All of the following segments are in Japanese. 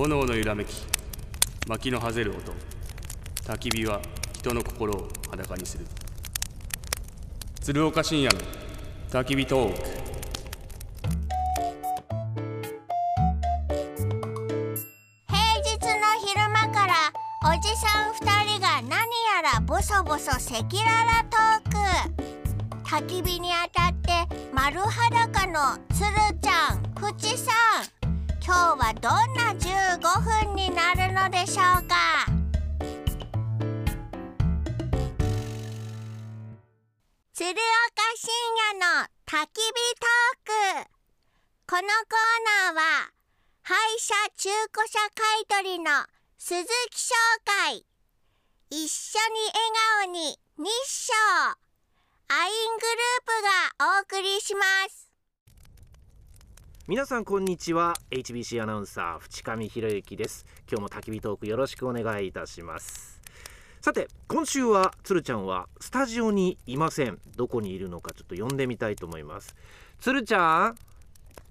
炎の揺らめき薪のはぜる音。焚き火は人の心を裸にする。鶴岡深夜の焚き火トーク。平日の昼間からおじさん2人が何やらボソボソ赤裸々トーク。焚き火に当たって丸裸のつるちゃんふちさん。今日はどんな15分になるのでしょうか？鶴岡深夜の焚き火トーク。このコーナーは廃車中古車買取の鈴木商会。一緒に笑顔に日照。アイングループがお送りします。皆さんこんにちは。HBC アナウンサー淵上博之です。今日も焚き火トークよろしくお願いいたします。さて今週はつるちゃんはスタジオにいません。どこにいるのかちょっと呼んでみたいと思います。つるちゃん。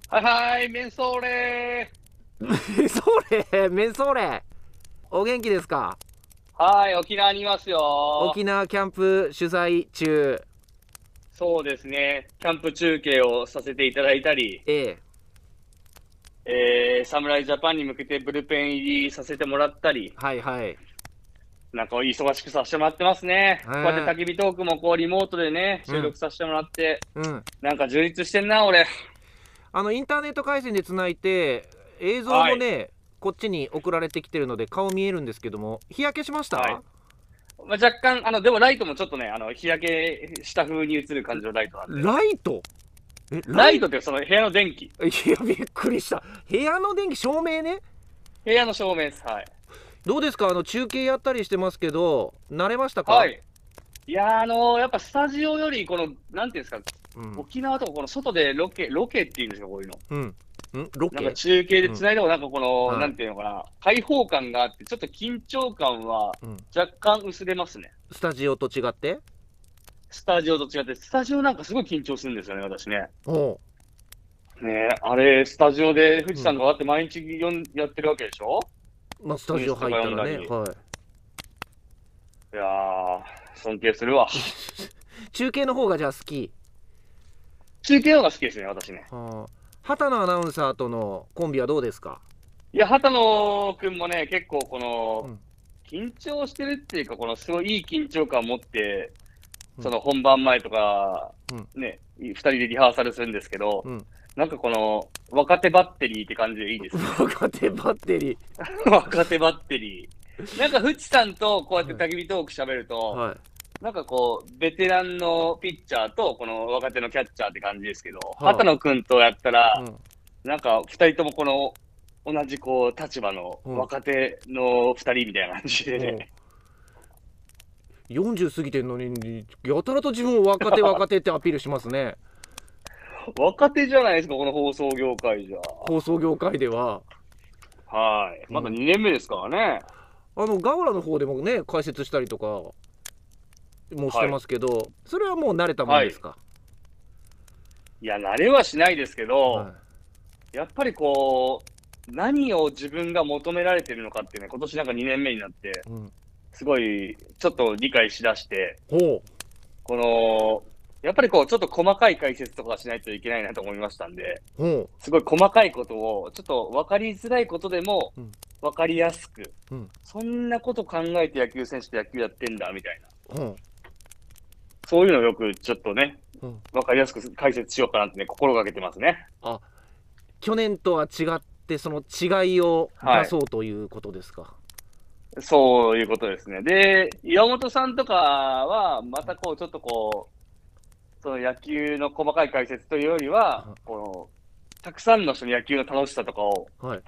はいはい、メンソーレそれメンソーレお元気ですか？はい、沖縄にいますよ。沖縄キャンプ取材中。そうですね、キャンプ中継をさせていただいたり、えええー、侍ジャパンに向けてブルペン入りさせてもらったり、はいはい。なんか忙しくさせてもらってますね。はい。こうやって焚き火トークもこうリモートでね、うん。収録させてもらって、うん。なんか充実してんな、俺。あのインターネット回線でつないで映像もね、こっちに送られてきてるので顔見えるんですけども日焼けしました、はい。まあ、若干、あの、でもライトもちょっとね、あの、日焼けした風に映る感じのライトなんで。ライト？えライトってその部屋の電気。いやびっくりした部屋の電気照明ね部屋の照明です。はい。どうですか？あの中継やったりしてますけど慣れましたか？はい。いやー、あのーやっぱスタジオより、この、なんていうんですか、うん、沖縄とかこの外でロケ、ロケっていうんですか、こういうの。うんん？ロなんかケ中継でつないでもなんかこの、はいなんていうのかな、開放感があって、ちょっと緊張感はうん若干薄れますね。スタジオと違って？スタジオと違って、スタジオなんかすごい緊張するんですよね、私ね。おう。ねあれ、スタジオで富士山があって毎日よんやってるわけでしょ？まあスタジオ入ったらねはい。いやー、尊敬するわ。中継の方がじゃあ好き？中継の方が好きですね、私ね。はあ。畑野アナウンサーとのコンビはどうですか？いや、畑野くんもね、結構この、うん。緊張してるっていうか、このすごいいい緊張感を持って、うんその本番前とか、うん。ね、二人でリハーサルするんですけど、うん。なんかこの、若手バッテリーって感じでいいですね。若手バッテリ 若手バッテリー。なんか、フチさんとこうやって焚き火トーク喋ると、ーはい。なんかこう、ベテランのピッチャーと、この若手のキャッチャーって感じですけど、はあ畑野くんとやったら、うん。なんか、二人ともこの、同じこう、立場のうん。若手の二人みたいな感じで、ね40過ぎてんのにやたらと自分を若手若手ってアピールしますね。若手じゃないですか、この放送業界じゃ。放送業界では。はい。まだ2年目ですからね。あのガオラの方でもね解説したりとかもしてますけど、それはもう慣れたもんですか、い。や、慣れはしないですけど、はやっぱりこう、何を自分が求められてるのかっていうね、今年なんか2年目になって、いうん、すごい、ちょっと理解しだして、ほこの、やっぱりこう、ちょっと細かい解説とかしないといけないなと思いましたんで、すごい細かいことを、ちょっと分かりづらいことでもうん、分かりやすく、うん。そんなこと考えて野球選手って野球やってんだ、みたいな。うほそういうのをよくちょっとね、う、うん、分かりやすく解説しようかなってね、心がけてますね。去年とは違ってその違いを出そうということですか、そういうことですね。で、岩本さんとかは、またこう、ちょっとこう、その野球の細かい解説というよりはうん、この、たくさんの人に野球の楽しさとかをはい。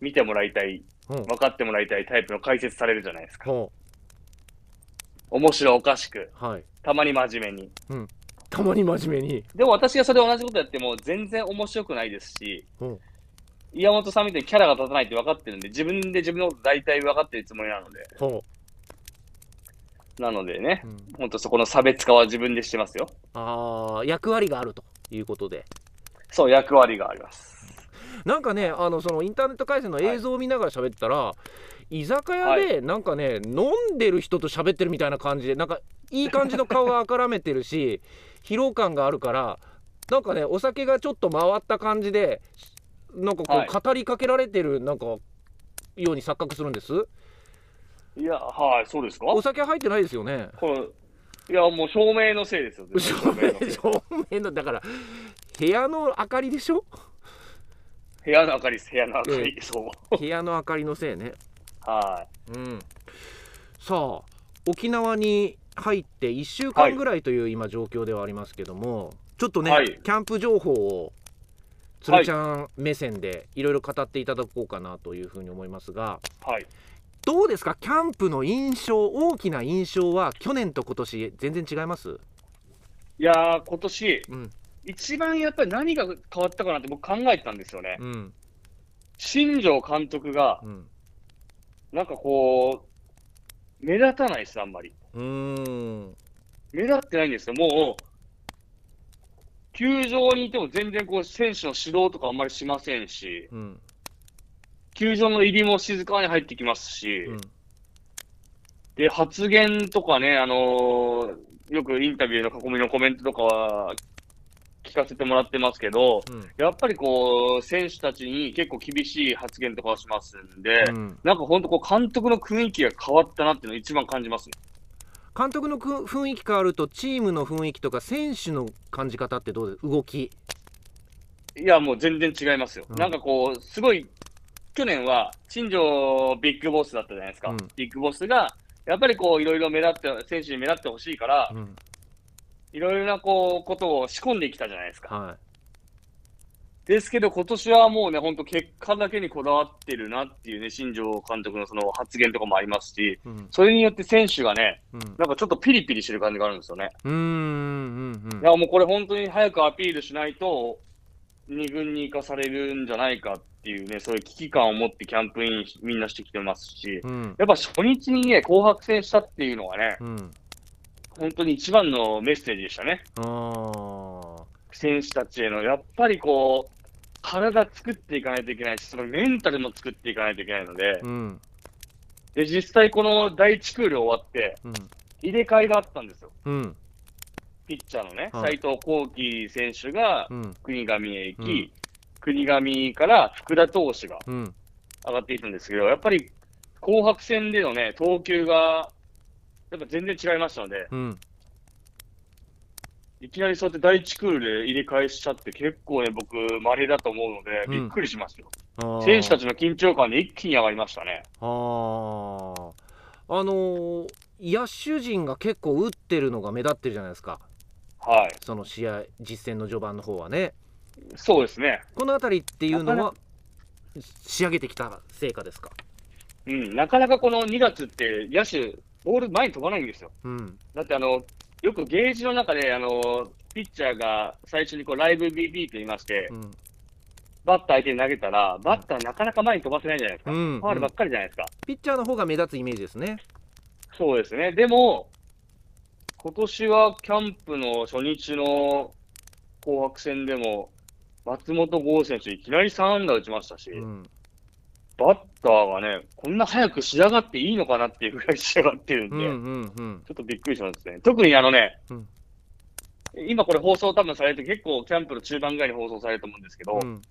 見てもらいたい、うん。分かってもらいたいタイプの解説されるじゃないですか。ほ面白おかしく、うはい。たまに真面目に。たまに真面目に。でも私がそれ同じことやっても全然面白くないですし、うん岩本さんみたいにキャラが立たないって分かってるんで、自分で自分のこと大体分かってるつもりなので、ほなのでねう、、うん、本当そこの差別化は自分でしてますよ。ああ役割があるということで。そう、役割があります。なんかねあのそのインターネット回線の映像を見ながら喋ったら、居酒屋でなんかね、飲んでる人と喋ってるみたいな感じでなんかいい感じの顔があからめてるし疲労感があるからなんかねお酒がちょっと回った感じでなんかこはい。う語りかけられてるなんかように錯覚するんです？いや、はい、そうですか？お酒入ってないですよね。これいや、もう照明のせいですよ。照照明の照明のだから部屋の明かりでしょ？部屋の明かりです、部屋の明かり。そう。部屋の明かりのせいね。はうん。さあ沖縄に入って1週間ぐらいという今状況ではありますけども、ちょっとね、はい。キャンプ情報を鶴ちゃん目線でいろいろ語っていただこうかなというふうに思いますがい。はい。どうですか？キャンプの印象大きな印象は去年と今年全然違います？いやー、今年、うん一番やっぱり何が変わったかなって僕考えてたんですよね。うん新庄監督が、うんなんかこう、目立たないです、あんまり。うーん目立ってないんですよ。もう、球場にいても全然こう、選手の指導とかあんまりしませんし、うん。球場の入りも静かに入ってきますし、うん。で、発言とかね、あのーよくインタビューの囲みのコメントとかは聞かせてもらってますけど、うん。やっぱりこう、選手たちに結構厳しい発言とかをしますんで、うん。なんか本当こう、監督の雰囲気が変わったなっていうのを一番感じますね。監督のく雰囲気変わるとチームの雰囲気とか選手の感じ方ってどうです動きいや、もう全然違いますよ。うんなんかこう、すごい、去年は、新庄ビッグボスだったじゃないですか。うんビッグボスが、やっぱりこう、いろいろ目立って、選手に目立ってほしいから、うんいろいろなこう、ことを仕込んできたじゃないですか。はですけど、今年はもうね、本当結果だけにこだわってるなっていうね、新庄監督のその発言とかもありますし、いうん。それによって選手がね、うん。なんかちょっとピリピリしてる感じがあるんですよね。うーんうんうん。いや、もうこれ本当に早くアピールしないと、二軍に行かされるんじゃないかっていうね、そういう危機感を持ってキャンプインみんなしてきてますし、うん。やっぱ初日にね、紅白戦したっていうのがね、うん。本当に一番のメッセージでしたね。選手たちへの、やっぱりこう、体作っていかないといけないし、そのメンタルも作っていかないといけないので、うん。で、実際この第1クール終わって、うん。入れ替えがあったんですよ。うん。ピッチャーのね、はい。斉藤幸輝選手がうん。国神へ行き、うん。国神から福田投手がうん。上がっていくんですけど、やっぱり紅白戦でのね、投球が、やっぱ全然違いましたので、うんいきなりそうやって第1クールで入れ替えしちゃって、結構ね、僕、稀だと思うので、うんびっくりしましたよ。あー選手たちの緊張感で一気に上がりましたね。あーあのー野手陣が結構打ってるのが目立ってるじゃないですかはい。その試合実戦の序盤の方はねそうですね。この辺りっていうのは仕上げてきた成果ですか？うん、なかなかこの2月って、野手、ボール前に飛ばないんですよ。うんだってあの、よくゲージの中で、あの、ピッチャーが最初にこうライブ BP と言いまして、うんバッター相手に投げたら、バッターなかなか前に飛ばせないじゃないですか。うんファールばっかりじゃないですか。ピッチャーの方が目立つイメージですねそうですね。でも、今年はキャンプの初日の紅白戦でも、松本剛選手いきなり3安打打ちましたし、うんバッターがね、こんな早く仕上がっていいのかなっていうぐらい仕上がってるんで、うんうんうん。ちょっとびっくりしますね。特にあのね、うん。今これ放送多分されて結構キャンプの中盤ぐらいに放送されると思うんですけど、うん。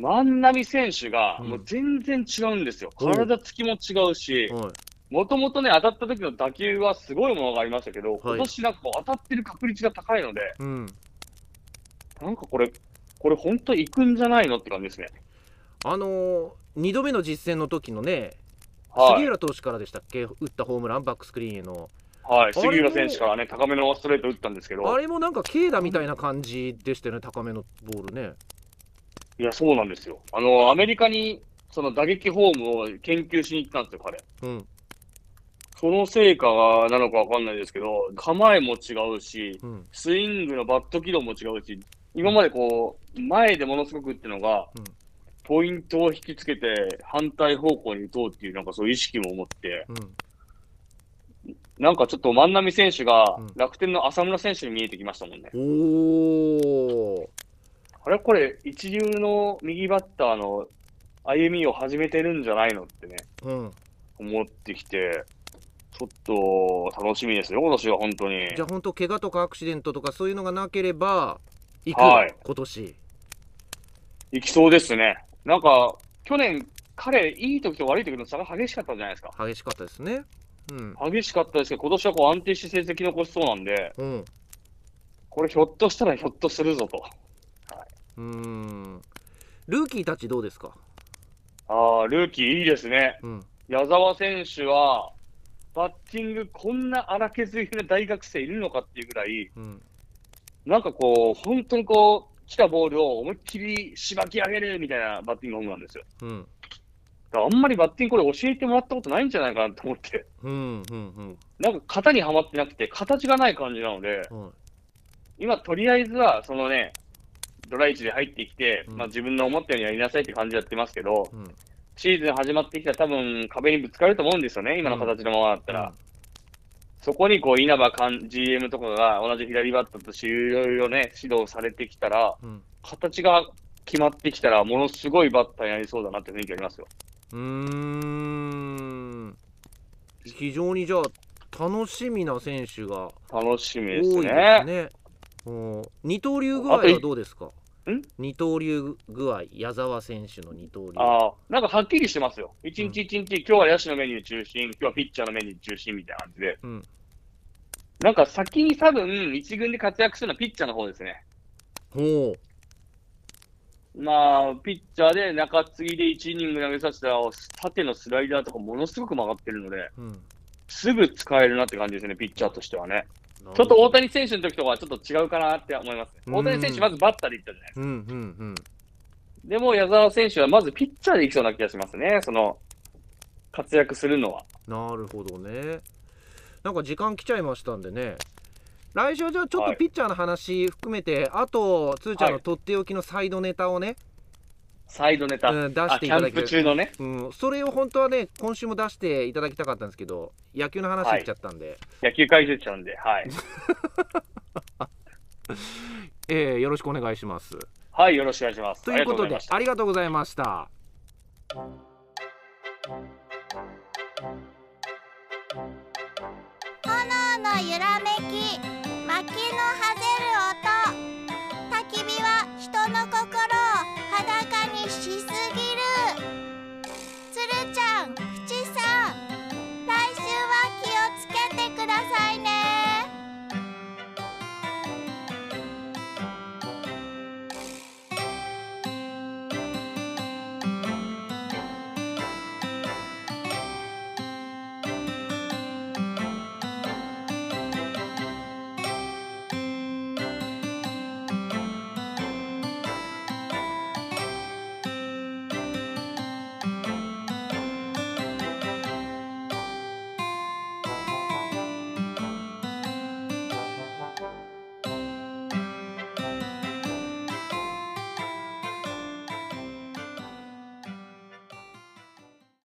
万波選手がうん。もう全然違うんですよ。おう。体つきも違うし、はい。もともとね、当たった時の打球はすごいものがありましたけど、今年なんかこう当たってる確率が高いので、うん。なんかこれ、これ本当行くんじゃないのって感じですね。あのー、2度目の実戦の時のね、はい。杉浦投手からでしたっけ？打ったホームランバックスクリーンへのはい。杉浦選手からね、高めのストレート打ったんですけど、あれもなんか軽打みたいな感じでしたよね高めのボールねいや、そうなんですよ。あの、アメリカに、その打撃フォームを研究しに行ったんですよ、彼。うんその成果なのかわかんないですけど、構えも違うし、うんスイングのバット軌道も違うし、今までこう、前でものすごく打ってるのが、うんポイントを引きつけて反対方向に打とうっていう、なんかそういう意識も持って、うん。なんかちょっと万波選手がうん。楽天の浅村選手に見えてきましたもんね。おおあれ？これ、一流の右バッターの歩みを始めてるんじゃないのってね、うん。思ってきて、ちょっと楽しみですよ、今年は本当に。じゃあ本当怪我とかアクシデントとかそういうのがなければ行く、はい。今年。いきそうですね。なんか、去年、彼、いい時と悪い時の差が激しかったじゃないですか。激しかったですね。うん。激しかったですけど、今年はこう安定して成績残しそうなんで、うん。これひょっとしたらひょっとするぞと。うーん。ルーキーたちどうですか？ああ、ルーキーいいですね。うん。矢沢選手は、バッティング、こんな荒削りな大学生いるのかっていうぐらい、うん。なんかこう、本当にこう、来たボールを思いっきりしばき上げるみたいなバッティングフォームなんですよ。うん。だからあんまりバッティングこれ教えてもらったことないんじゃないかなと思って、うんうんうん。なんか型にはまってなくて、形がない感じなので、うん今とりあえずは、そのね、ドライチで入ってきて、うん。まあ自分の思ったようにやりなさいって感じでやってますけど、うん。シーズン始まってきたら多分壁にぶつかると思うんですよね、今の形のままだったら。そこにこう稲葉監 GM とかが同じ左バッターとしていろいろね、指導されてきたら、うん。形が決まってきたら、ものすごいバッターになりそうだなって雰囲気ありますよ。うーん。非常にじゃあ楽しみな選手が楽しみですね。二刀流具合はどうですか？ん二刀流具合、矢沢選手の二刀流。ああ、なんかはっきりしてますよ。一日一日、今日は野手のメニュー中心、今日はピッチャーのメニュー中心みたいな感じで。うんなんか先に多分、一軍で活躍するのはピッチャーの方ですね。ほまあ、ピッチャーで中継ぎで1イニング投げさせたら、縦のスライダーとかものすごく曲がってるので、う。うんすぐ使えるなって感じですね、ピッチャーとしてはね。ちょっと大谷選手の時とかはちょっと違うかなって思いますね。うん大谷選手、まずバッターでいったじゃないですか。うんうんうん。でも、矢沢選手はまずピッチャーでいきそうな気がしますね、その、活躍するのは。なるほどね。なんか時間来ちゃいましたんでね。来週はじゃあちょっはいとピッチャーの話含めて、あとつーちゃんのとっておきのサイドネタをね、サイドネタ。うん出あ、していただけるキャンプ中のね。うん、それを本当はね今週も出していただきたかったんですけど野球の話しちゃったんで、野球解説者なんで、はい。えーよろしくお願いします。はい、よろしくお願いします。ということでありがとうございました。炎の揺らめき薪のハゼ